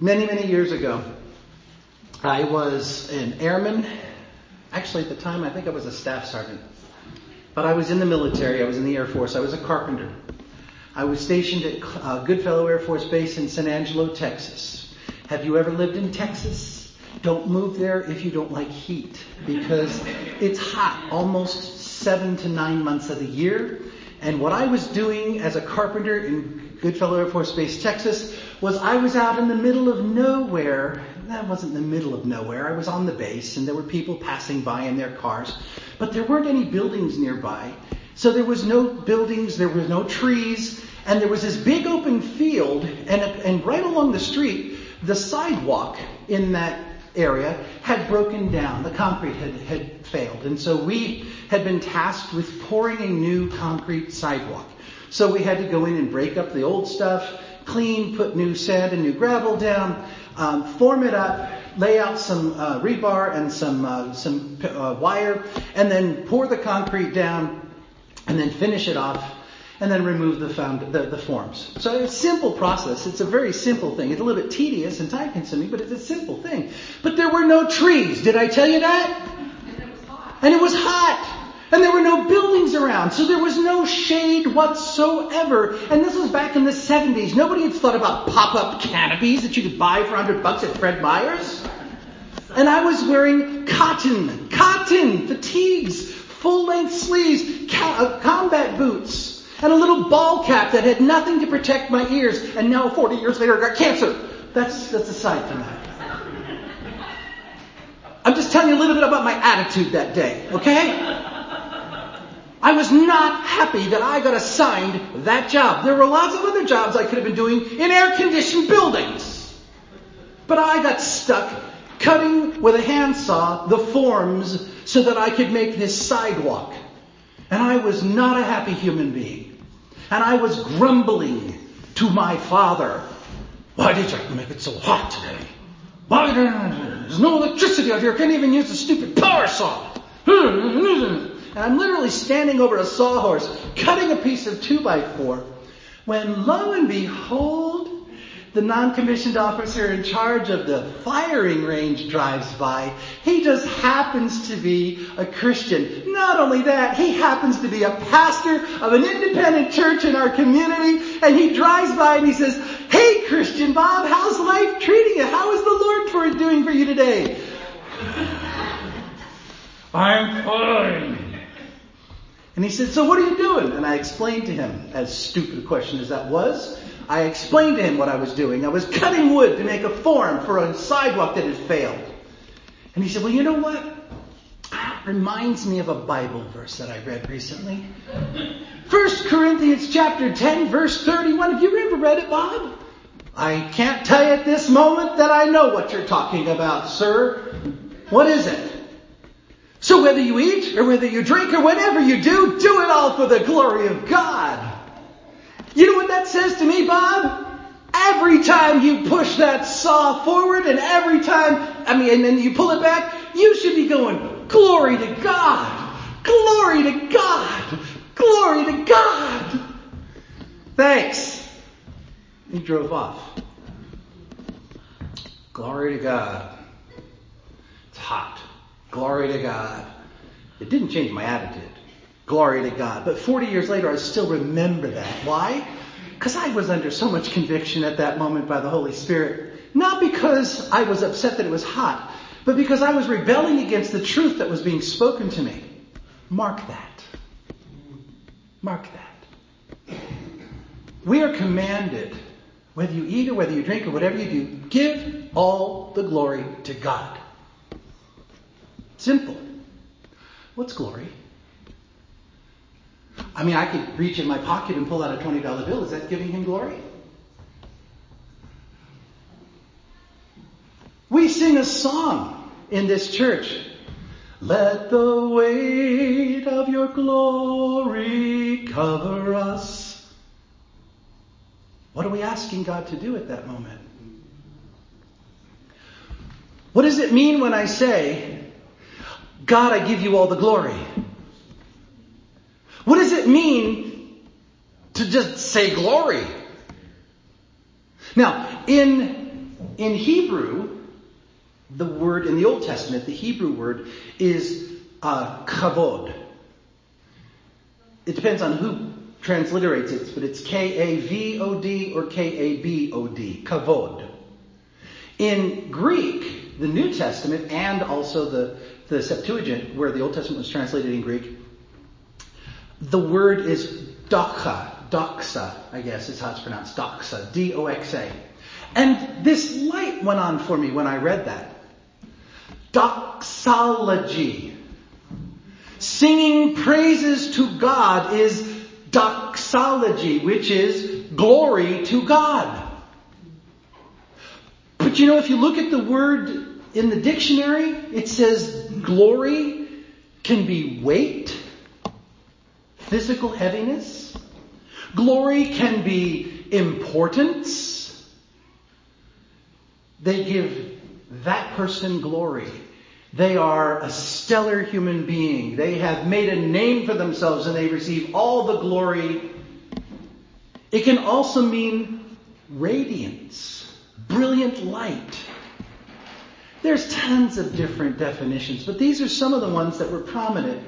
Many, many years ago, I was an airman. Actually, at the time, I think I was a staff sergeant. But I was in the military. I was in the Air Force. I was a carpenter. I was stationed at uh, Goodfellow Air Force Base in San Angelo, Texas. Have you ever lived in Texas? Don't move there if you don't like heat because it's hot almost seven to nine months of the year. And what I was doing as a carpenter in Goodfellow Air Force Base, Texas, was I was out in the middle of nowhere. That wasn't the middle of nowhere. I was on the base and there were people passing by in their cars, but there weren't any buildings nearby. So there was no buildings, there were no trees, and there was this big open field, and, and right along the street, the sidewalk in that area had broken down. The concrete had, had failed. And so we had been tasked with pouring a new concrete sidewalk. So we had to go in and break up the old stuff, clean, put new sand and new gravel down, um, form it up, lay out some uh, rebar and some uh, some uh, wire, and then pour the concrete down, and then finish it off, and then remove the, found, the, the forms. So it's a simple process. It's a very simple thing. It's a little bit tedious and time consuming, but it's a simple thing. But there were no trees. Did I tell you that? And it was hot. And it was hot. And there were no buildings around, so there was no shade whatsoever. And this was back in the 70s. Nobody had thought about pop-up canopies that you could buy for 100 bucks at Fred Meyer's. And I was wearing cotton, cotton fatigues, full-length sleeves, uh, combat boots, and a little ball cap that had nothing to protect my ears. And now, 40 years later, I got cancer. That's that's aside from that. I'm just telling you a little bit about my attitude that day, okay? I was not happy that I got assigned that job. There were lots of other jobs I could have been doing in air conditioned buildings. But I got stuck cutting with a handsaw the forms so that I could make this sidewalk. And I was not a happy human being. And I was grumbling to my father. Why did you make it so hot today? Why there's no electricity out here. I can't even use the stupid power saw. Hmm, hmm, hmm. And I'm literally standing over a sawhorse, cutting a piece of two by four, when lo and behold, the non-commissioned officer in charge of the firing range drives by. He just happens to be a Christian. Not only that, he happens to be a pastor of an independent church in our community, and he drives by and he says, Hey Christian Bob, how's life treating you? How is the Lord for doing for you today? I'm fine. And he said, So what are you doing? And I explained to him, as stupid a question as that was, I explained to him what I was doing. I was cutting wood to make a form for a sidewalk that had failed. And he said, Well, you know what? It reminds me of a Bible verse that I read recently. 1 Corinthians chapter 10, verse 31. Have you ever read it, Bob? I can't tell you at this moment that I know what you're talking about, sir. What is it? So whether you eat or whether you drink or whatever you do, do it all for the glory of God. You know what that says to me, Bob? Every time you push that saw forward and every time, I mean, and then you pull it back, you should be going, glory to God! Glory to God! Glory to God! Thanks. He drove off. Glory to God. It's hot. Glory to God. It didn't change my attitude. Glory to God. But 40 years later, I still remember that. Why? Because I was under so much conviction at that moment by the Holy Spirit. Not because I was upset that it was hot, but because I was rebelling against the truth that was being spoken to me. Mark that. Mark that. We are commanded, whether you eat or whether you drink or whatever you do, give all the glory to God. Simple. What's glory? I mean, I could reach in my pocket and pull out a $20 bill. Is that giving him glory? We sing a song in this church. Let the weight of your glory cover us. What are we asking God to do at that moment? What does it mean when I say, God, I give you all the glory? What does it mean to just say glory? Now, in In Hebrew, the word in the Old Testament, the Hebrew word is uh, kavod. It depends on who transliterates it, but it's K-A-V-O-D or K-A-B-O-D, kavod. In Greek, the New Testament and also the, the Septuagint, where the Old Testament was translated in Greek, the word is doxa, doxa, I guess is how it's pronounced, doxa, D-O-X-A. And this light went on for me when I read that. Doxology. Singing praises to God is doxology, which is glory to God. But you know, if you look at the word in the dictionary, it says glory can be weight, physical heaviness. Glory can be importance. They give that person glory. They are a stellar human being. They have made a name for themselves and they receive all the glory. It can also mean radiance, brilliant light. There's tons of different definitions, but these are some of the ones that were prominent.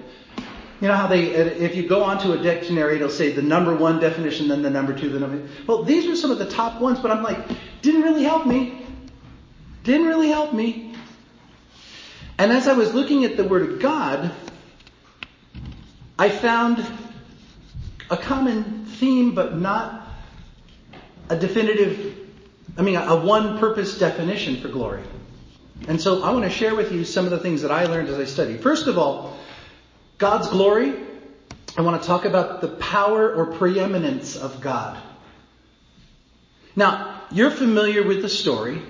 You know how they, if you go onto a dictionary, it'll say the number one definition, then the number two, the number. Well, these are some of the top ones, but I'm like, didn't really help me. Didn't really help me. And as I was looking at the Word of God, I found a common theme, but not a definitive, I mean, a one purpose definition for glory. And so I want to share with you some of the things that I learned as I studied. First of all, God's glory. I want to talk about the power or preeminence of God. Now, you're familiar with the story.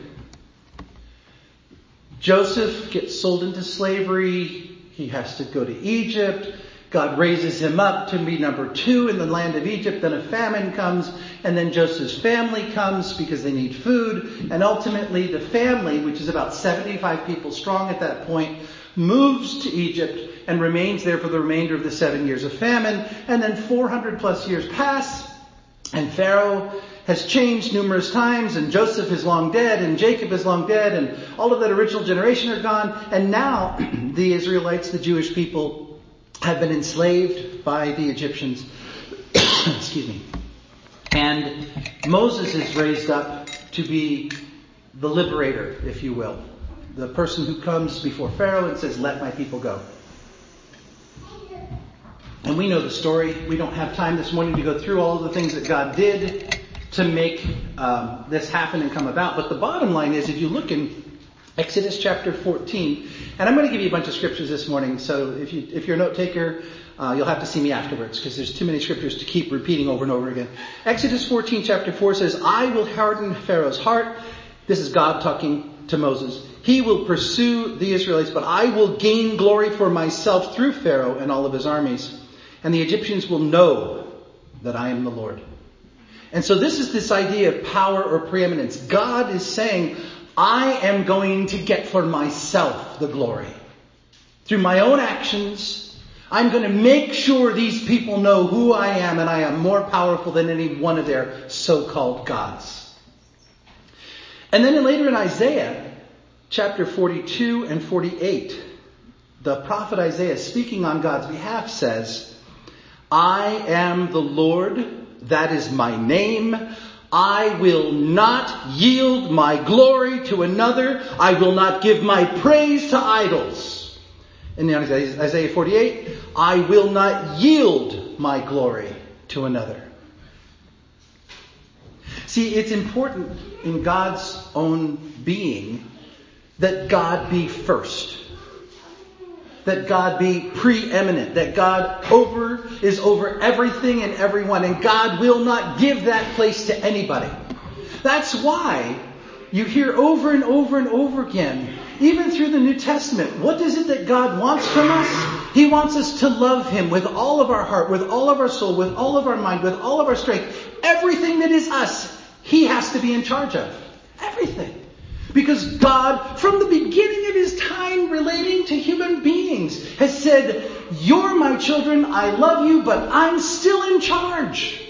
Joseph gets sold into slavery. He has to go to Egypt. God raises him up to be number two in the land of Egypt. Then a famine comes, and then Joseph's family comes because they need food. And ultimately, the family, which is about 75 people strong at that point, moves to Egypt and remains there for the remainder of the seven years of famine. And then 400 plus years pass, and Pharaoh has changed numerous times, and Joseph is long dead, and Jacob is long dead, and all of that original generation are gone, and now the Israelites, the Jewish people, have been enslaved by the Egyptians. Excuse me. And Moses is raised up to be the liberator, if you will. The person who comes before Pharaoh and says, let my people go. And we know the story. We don't have time this morning to go through all of the things that God did to make um, this happen and come about. But the bottom line is, if you look in Exodus chapter 14, and I'm going to give you a bunch of scriptures this morning. So if you if you're a note taker, uh, you'll have to see me afterwards because there's too many scriptures to keep repeating over and over again. Exodus 14 chapter 4 says, "I will harden Pharaoh's heart." This is God talking to Moses. He will pursue the Israelites, but I will gain glory for myself through Pharaoh and all of his armies. And the Egyptians will know that I am the Lord. And so this is this idea of power or preeminence. God is saying, I am going to get for myself the glory. Through my own actions, I'm going to make sure these people know who I am and I am more powerful than any one of their so-called gods. And then later in Isaiah, chapter 42 and 48, the prophet Isaiah speaking on God's behalf says, I am the Lord that is my name. I will not yield my glory to another. I will not give my praise to idols. In Isaiah 48, I will not yield my glory to another. See, it's important in God's own being that God be first that God be preeminent, that God over is over everything and everyone, and God will not give that place to anybody. That's why you hear over and over and over again, even through the New Testament, what is it that God wants from us? He wants us to love Him with all of our heart, with all of our soul, with all of our mind, with all of our strength. Everything that is us, He has to be in charge of. Everything. Because God, from the beginning of His time relating to human beings, has said, You're my children, I love you, but I'm still in charge.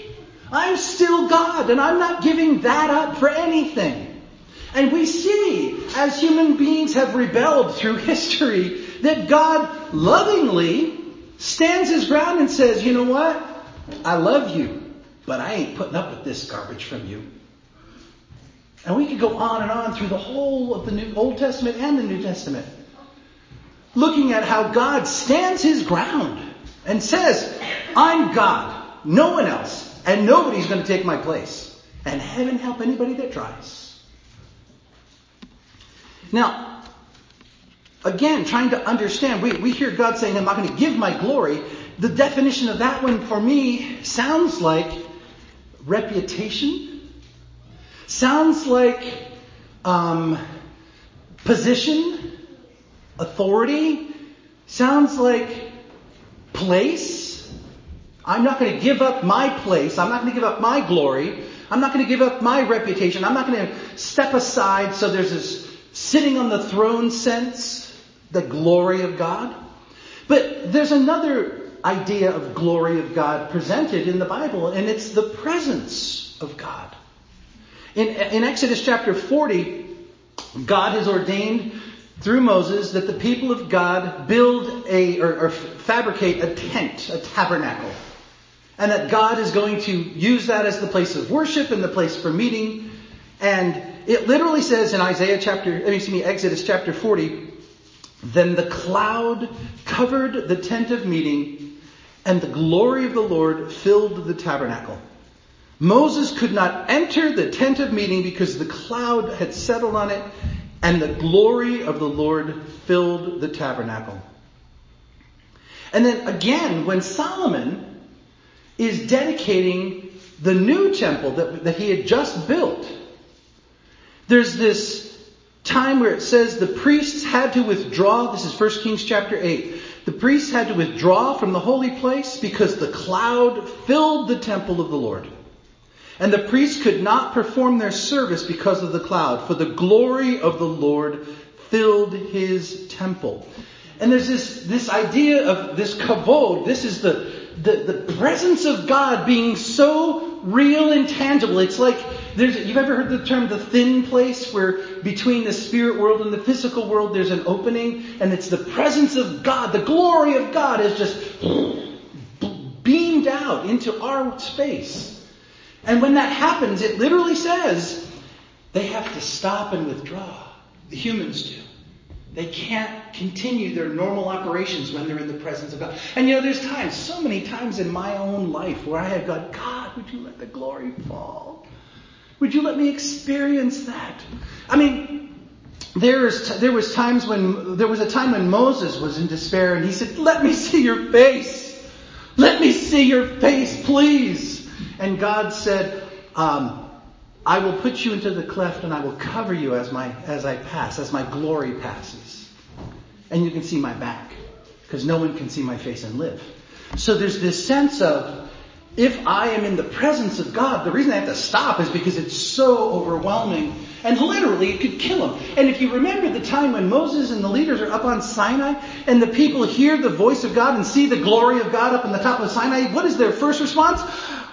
I'm still God, and I'm not giving that up for anything. And we see, as human beings have rebelled through history, that God lovingly stands his ground and says, you know what? I love you, but I ain't putting up with this garbage from you. And we could go on and on through the whole of the New, Old Testament and the New Testament, looking at how God stands his ground and says, I'm God, no one else, and nobody's going to take my place. And heaven help anybody that tries. Now, again, trying to understand, we, we hear God saying, I'm not going to give my glory. The definition of that one for me sounds like reputation Sounds like um, position, authority. Sounds like place. I'm not going to give up my place. I'm not going to give up my glory. I'm not going to give up my reputation. I'm not going to step aside so there's this sitting on the throne sense, the glory of God. But there's another idea of glory of God presented in the Bible, and it's the presence of God. In, in Exodus chapter 40, God has ordained through Moses that the people of God build a, or, or fabricate a tent, a tabernacle. And that God is going to use that as the place of worship and the place for meeting. And it literally says in Isaiah chapter, excuse me, Exodus chapter 40, then the cloud covered the tent of meeting and the glory of the Lord filled the tabernacle. Moses could not enter the tent of meeting because the cloud had settled on it and the glory of the Lord filled the tabernacle. And then again, when Solomon is dedicating the new temple that, that he had just built, there's this time where it says the priests had to withdraw. This is 1 Kings chapter 8. The priests had to withdraw from the holy place because the cloud filled the temple of the Lord. And the priests could not perform their service because of the cloud, for the glory of the Lord filled his temple. And there's this, this idea of this kavod. This is the, the, the presence of God being so real and tangible. It's like there's, you've ever heard the term the thin place where between the spirit world and the physical world there's an opening and it's the presence of God. The glory of God is just beamed out into our space. And when that happens, it literally says they have to stop and withdraw. The humans do. They can't continue their normal operations when they're in the presence of God. And you know, there's times, so many times in my own life where I have gone, God, would you let the glory fall? Would you let me experience that? I mean, there's, there was times when, there was a time when Moses was in despair and he said, let me see your face. Let me see your face, please. And God said, um, I will put you into the cleft and I will cover you as my as I pass, as my glory passes. And you can see my back. Because no one can see my face and live. So there's this sense of if I am in the presence of God, the reason I have to stop is because it's so overwhelming and literally it could kill him. And if you remember the time when Moses and the leaders are up on Sinai and the people hear the voice of God and see the glory of God up on the top of Sinai, what is their first response?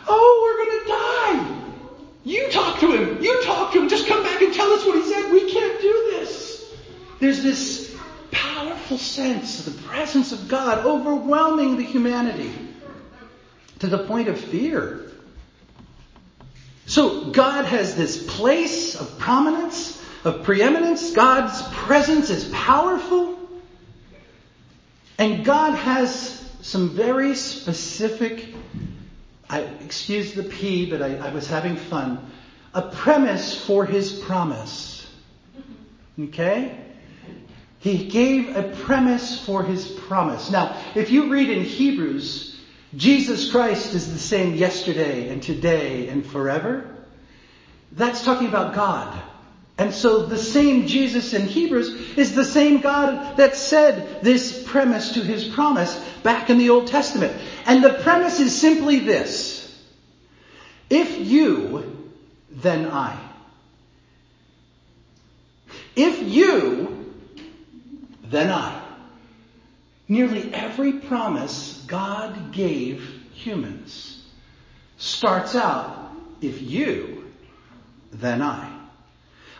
Oh, we're going to die. You talk to him. You talk to him. Just come back and tell us what he said. We can't do this. There's this powerful sense of the presence of God overwhelming the humanity to the point of fear. So God has this place of prominence, of preeminence. God's presence is powerful. And God has some very specific I, excuse the P, but I, I was having fun. A premise for his promise. Okay? He gave a premise for his promise. Now, if you read in Hebrews, Jesus Christ is the same yesterday and today and forever. That's talking about God. And so the same Jesus in Hebrews is the same God that said this premise to his promise back in the Old Testament. And the premise is simply this. If you, then I. If you, then I. Nearly every promise God gave humans starts out, if you, then I.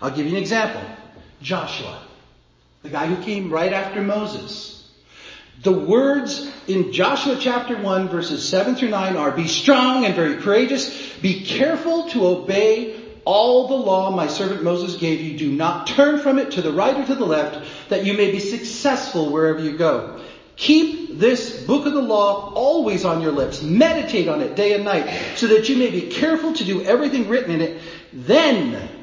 I'll give you an example. Joshua, the guy who came right after Moses. The words in Joshua chapter 1 verses 7 through 9 are, be strong and very courageous, be careful to obey all the law my servant Moses gave you. Do not turn from it to the right or to the left, that you may be successful wherever you go. Keep this book of the law always on your lips. Meditate on it day and night, so that you may be careful to do everything written in it. Then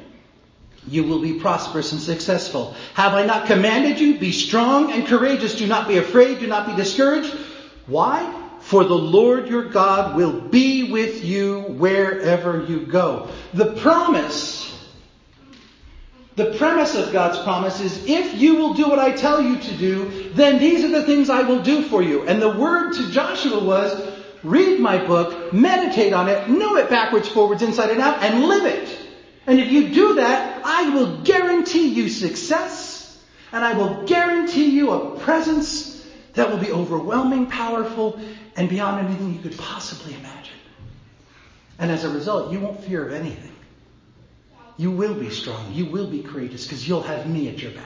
you will be prosperous and successful. Have I not commanded you? Be strong and courageous. Do not be afraid. Do not be discouraged. Why? For the Lord your God will be with you wherever you go. The promise, the premise of God's promise is if you will do what I tell you to do, then these are the things I will do for you. And the word to Joshua was, read my book, meditate on it, know it backwards, forwards, inside and out, and live it. And if you do that, I will guarantee you success, and I will guarantee you a presence that will be overwhelming, powerful, and beyond anything you could possibly imagine. And as a result, you won't fear of anything. You will be strong. You will be courageous because you'll have me at your back.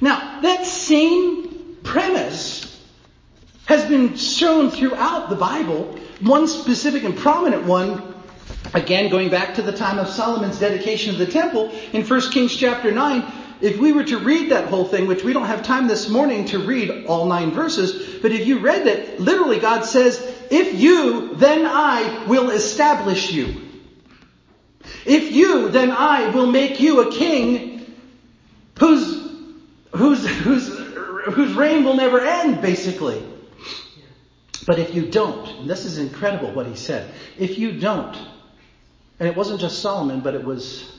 Now, that same premise has been shown throughout the Bible. One specific and prominent one Again, going back to the time of Solomon's dedication of the temple in 1 Kings chapter 9, if we were to read that whole thing, which we don't have time this morning to read all nine verses, but if you read it, literally God says, if you, then I will establish you. If you, then I will make you a king whose, whose, whose, whose reign will never end, basically. But if you don't, and this is incredible what he said, if you don't, and it wasn't just Solomon, but it was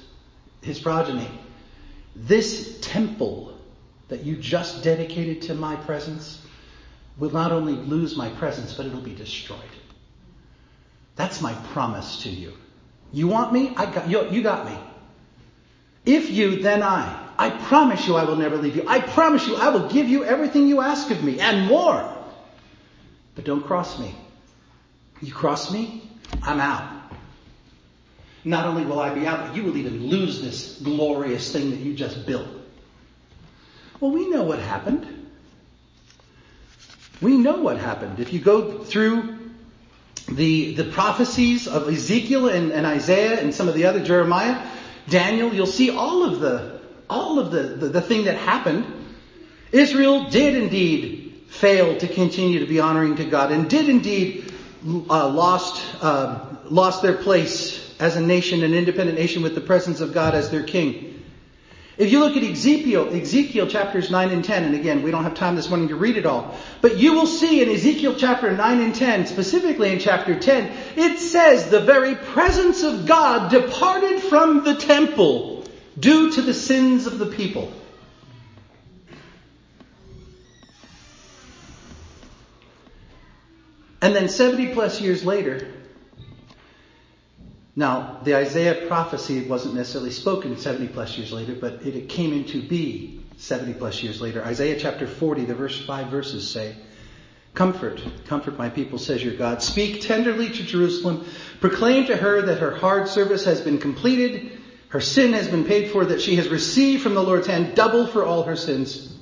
his progeny. This temple that you just dedicated to my presence will not only lose my presence, but it'll be destroyed. That's my promise to you. You want me? I got you. You got me. If you, then I. I promise you I will never leave you. I promise you I will give you everything you ask of me and more. But don't cross me. You cross me, I'm out. Not only will I be out, but you will even lose this glorious thing that you just built. Well, we know what happened. We know what happened. If you go through the, the prophecies of Ezekiel and, and Isaiah and some of the other Jeremiah, Daniel, you'll see all of the all of the, the, the thing that happened. Israel did indeed fail to continue to be honoring to God and did indeed uh, lost uh, lost their place as a nation, an independent nation with the presence of God as their king. If you look at Ezekiel, Ezekiel chapters 9 and 10, and again, we don't have time this morning to read it all, but you will see in Ezekiel chapter 9 and 10, specifically in chapter 10, it says the very presence of God departed from the temple due to the sins of the people. And then 70 plus years later, now, the Isaiah prophecy wasn't necessarily spoken 70 plus years later, but it came into be 70 plus years later. Isaiah chapter 40, the verse 5 verses say, Comfort, comfort my people, says your God. Speak tenderly to Jerusalem. Proclaim to her that her hard service has been completed. Her sin has been paid for, that she has received from the Lord's hand double for all her sins.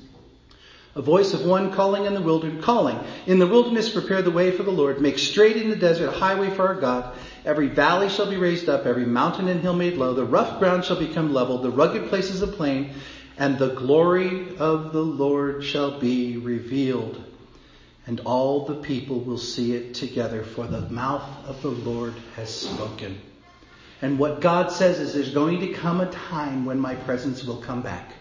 A voice of one calling in the wilderness, calling. In the wilderness prepare the way for the Lord. Make straight in the desert a highway for our God. Every valley shall be raised up, every mountain and hill made low. The rough ground shall become level, the rugged places a plain, and the glory of the Lord shall be revealed. And all the people will see it together, for the mouth of the Lord has spoken. And what God says is there's going to come a time when my presence will come back.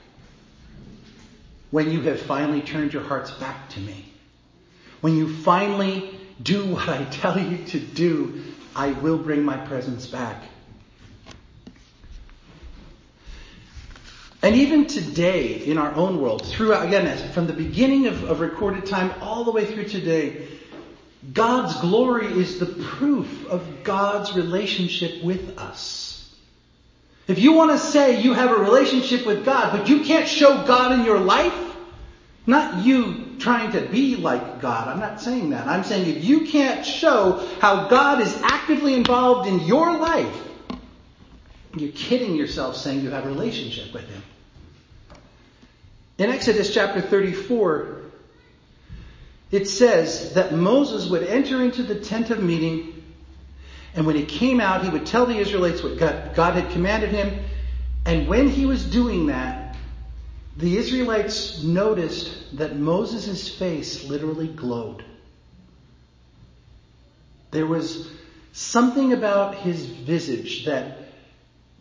When you have finally turned your hearts back to me. When you finally do what I tell you to do I will bring my presence back. And even today, in our own world, throughout, again, from the beginning of, of recorded time all the way through today, God's glory is the proof of God's relationship with us. If you want to say you have a relationship with God, but you can't show God in your life, not you trying to be like God. I'm not saying that. I'm saying if you can't show how God is actively involved in your life, you're kidding yourself saying you have a relationship with him. In Exodus chapter 34, it says that Moses would enter into the tent of meeting, and when he came out, he would tell the Israelites what God, had commanded him. And when he was doing that, the Israelites noticed that Moses' face literally glowed. There was something about his visage that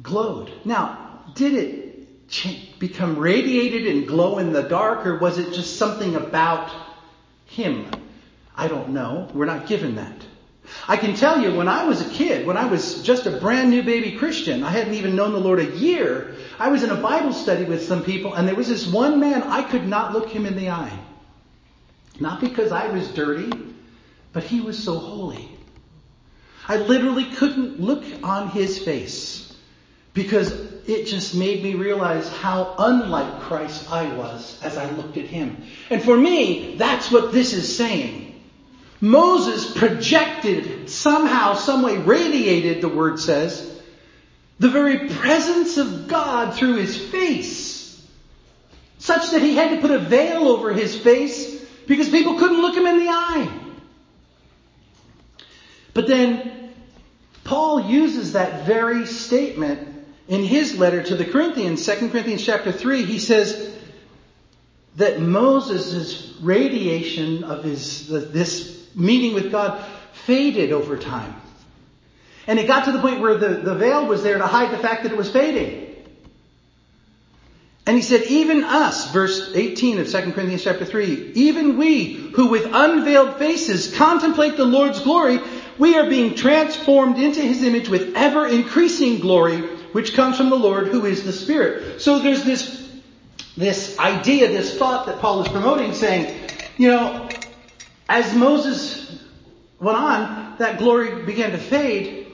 glowed. Now, did it become radiated and glow in the dark, or was it just something about him? I don't know. We're not given that. I can tell you when I was a kid, when I was just a brand new baby Christian, I hadn't even known the Lord a year, I was in a Bible study with some people, and there was this one man, I could not look him in the eye. Not because I was dirty, but he was so holy. I literally couldn't look on his face because it just made me realize how unlike Christ I was as I looked at him. And for me, that's what this is saying. Moses projected, somehow, someway radiated, the word says, the very presence of God through his face, such that he had to put a veil over his face because people couldn't look him in the eye. But then Paul uses that very statement in his letter to the Corinthians, 2 Corinthians chapter 3. He says that Moses' radiation of his, this meeting with God faded over time. And it got to the point where the, the veil was there to hide the fact that it was fading. And he said, even us, verse 18 of 2 Corinthians chapter 3, even we who with unveiled faces contemplate the Lord's glory we are being transformed into his image with ever increasing glory, which comes from the Lord who is the Spirit. So there's this, this idea, this thought that Paul is promoting saying, you know, as Moses went on, that glory began to fade.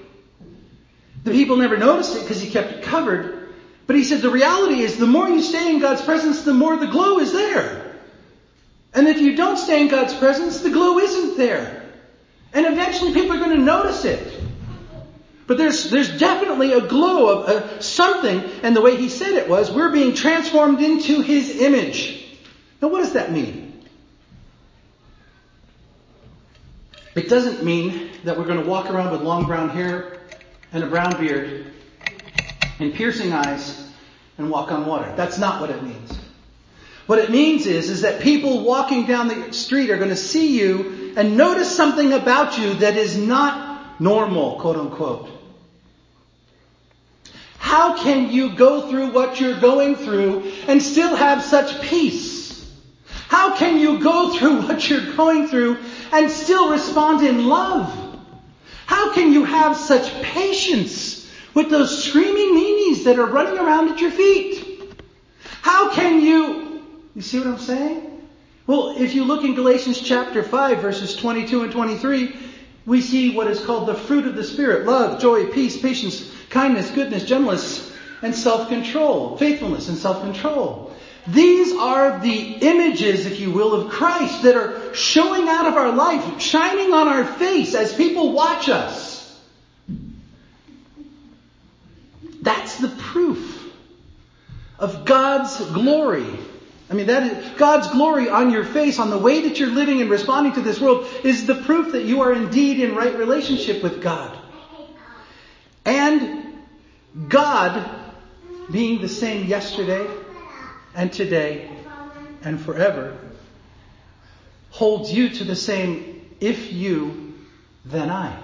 The people never noticed it because he kept it covered. But he said the reality is the more you stay in God's presence, the more the glow is there. And if you don't stay in God's presence, the glow isn't there. And eventually people are going to notice it. But there's, there's definitely a glow of uh, something, and the way he said it was, we're being transformed into his image. Now what does that mean? It doesn't mean that we're going to walk around with long brown hair and a brown beard and piercing eyes and walk on water. That's not what it means. What it means is, is that people walking down the street are going to see you and notice something about you that is not normal, quote unquote. How can you go through what you're going through and still have such peace? How can you go through what you're going through and still respond in love? How can you have such patience with those screaming meanies that are running around at your feet? How can you, you see what I'm saying? Well, if you look in Galatians chapter 5 verses 22 and 23, we see what is called the fruit of the Spirit. Love, joy, peace, patience, kindness, goodness, gentleness, and self-control. Faithfulness and self-control. These are the images, if you will, of Christ that are showing out of our life, shining on our face as people watch us. That's the proof of God's glory I mean, that is, God's glory on your face, on the way that you're living and responding to this world, is the proof that you are indeed in right relationship with God. And God, being the same yesterday and today and forever, holds you to the same if you, then I.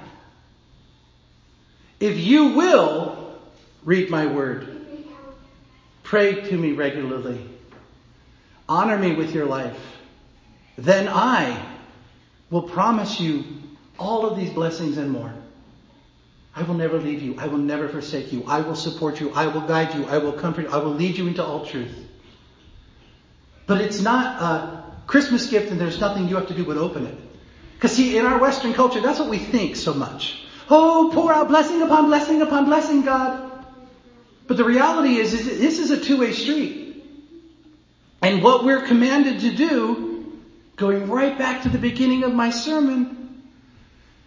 If you will read my word, pray to me regularly, honor me with your life, then I will promise you all of these blessings and more. I will never leave you. I will never forsake you. I will support you. I will guide you. I will comfort you. I will lead you into all truth. But it's not a Christmas gift and there's nothing you have to do but open it. Because see, in our Western culture, that's what we think so much. Oh, pour out blessing upon blessing upon blessing, God. But the reality is, is this is a two-way street. And what we're commanded to do, going right back to the beginning of my sermon,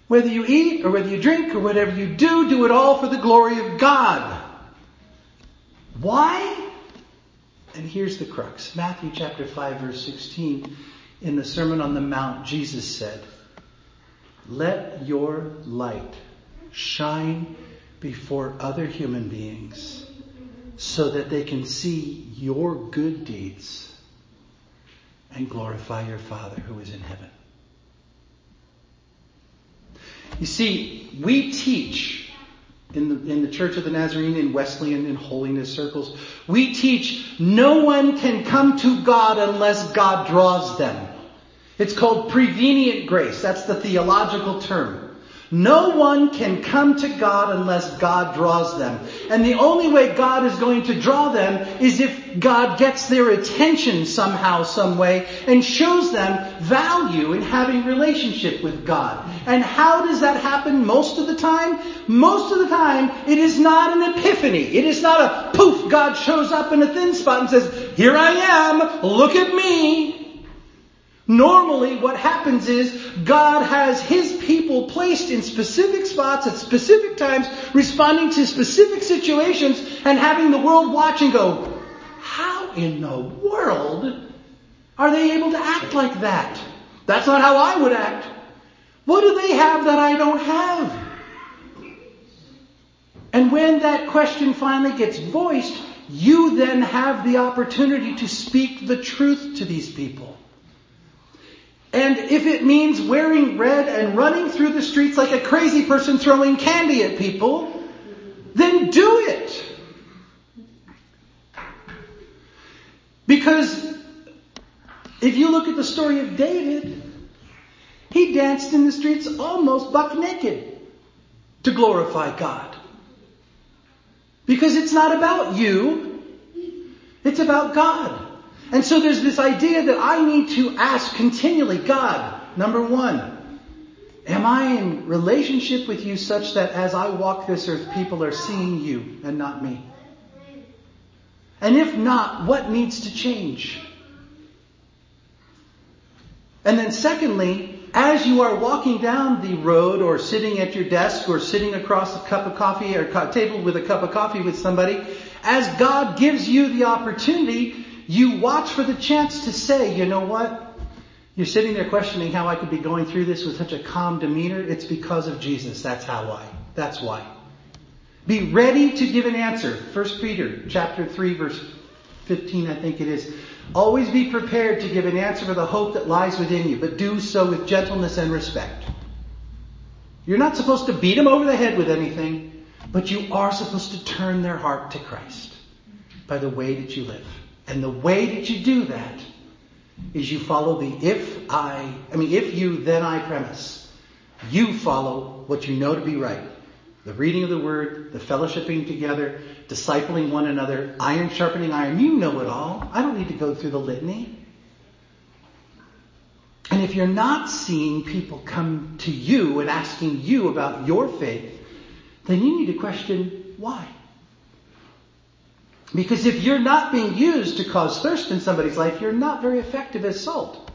whether you eat or whether you drink or whatever you do, do it all for the glory of God. Why? And here's the crux. Matthew chapter 5 verse 16. In the Sermon on the Mount, Jesus said, let your light shine before other human beings so that they can see your good deeds and glorify your Father who is in heaven. You see, we teach in the, in the Church of the Nazarene, in Wesleyan, in holiness circles, we teach no one can come to God unless God draws them. It's called prevenient grace. That's the theological term. No one can come to God unless God draws them. And the only way God is going to draw them is if God gets their attention somehow, some way, and shows them value in having relationship with God. And how does that happen most of the time? Most of the time, it is not an epiphany. It is not a poof, God shows up in a thin spot and says, here I am, look at me. Normally what happens is God has His people placed in specific spots at specific times, responding to specific situations and having the world watch and go, how in the world are they able to act like that? That's not how I would act. What do they have that I don't have? And when that question finally gets voiced, you then have the opportunity to speak the truth to these people. And if it means wearing red and running through the streets like a crazy person throwing candy at people, then do it. Because if you look at the story of David, he danced in the streets almost buck naked to glorify God. Because it's not about you, it's about God. And so there's this idea that I need to ask continually, God, number one, am I in relationship with you such that as I walk this earth, people are seeing you and not me? And if not, what needs to change? And then secondly, as you are walking down the road or sitting at your desk or sitting across a cup of coffee or table with a cup of coffee with somebody, as God gives you the opportunity, you watch for the chance to say, you know what? You're sitting there questioning how I could be going through this with such a calm demeanor. It's because of Jesus. That's how why. That's why. Be ready to give an answer. 1 Peter chapter 3 verse 15, I think it is. Always be prepared to give an answer for the hope that lies within you, but do so with gentleness and respect. You're not supposed to beat them over the head with anything, but you are supposed to turn their heart to Christ by the way that you live. And the way that you do that is you follow the if I, I mean, if you, then I premise. You follow what you know to be right. The reading of the word, the fellowshipping together, discipling one another, iron sharpening iron. You know it all. I don't need to go through the litany. And if you're not seeing people come to you and asking you about your faith, then you need to question why. Because if you're not being used to cause thirst in somebody's life, you're not very effective as salt.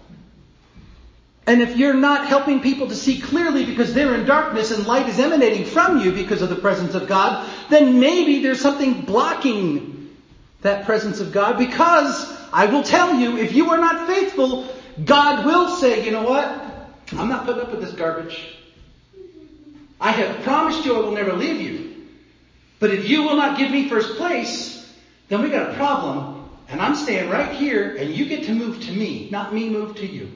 And if you're not helping people to see clearly because they're in darkness and light is emanating from you because of the presence of God, then maybe there's something blocking that presence of God because I will tell you, if you are not faithful, God will say, you know what? I'm not putting up with this garbage. I have promised you I will never leave you. But if you will not give me first place, then we got a problem, and I'm staying right here, and you get to move to me, not me move to you.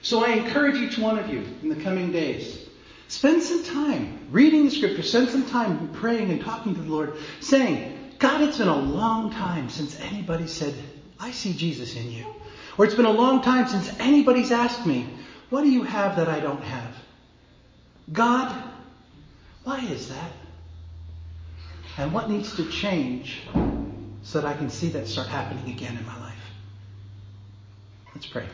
So I encourage each one of you in the coming days, spend some time reading the scripture, spend some time praying and talking to the Lord, saying, God, it's been a long time since anybody said, I see Jesus in you. Or it's been a long time since anybody's asked me, what do you have that I don't have? God, why is that? And what needs to change so that I can see that start happening again in my life? Let's pray.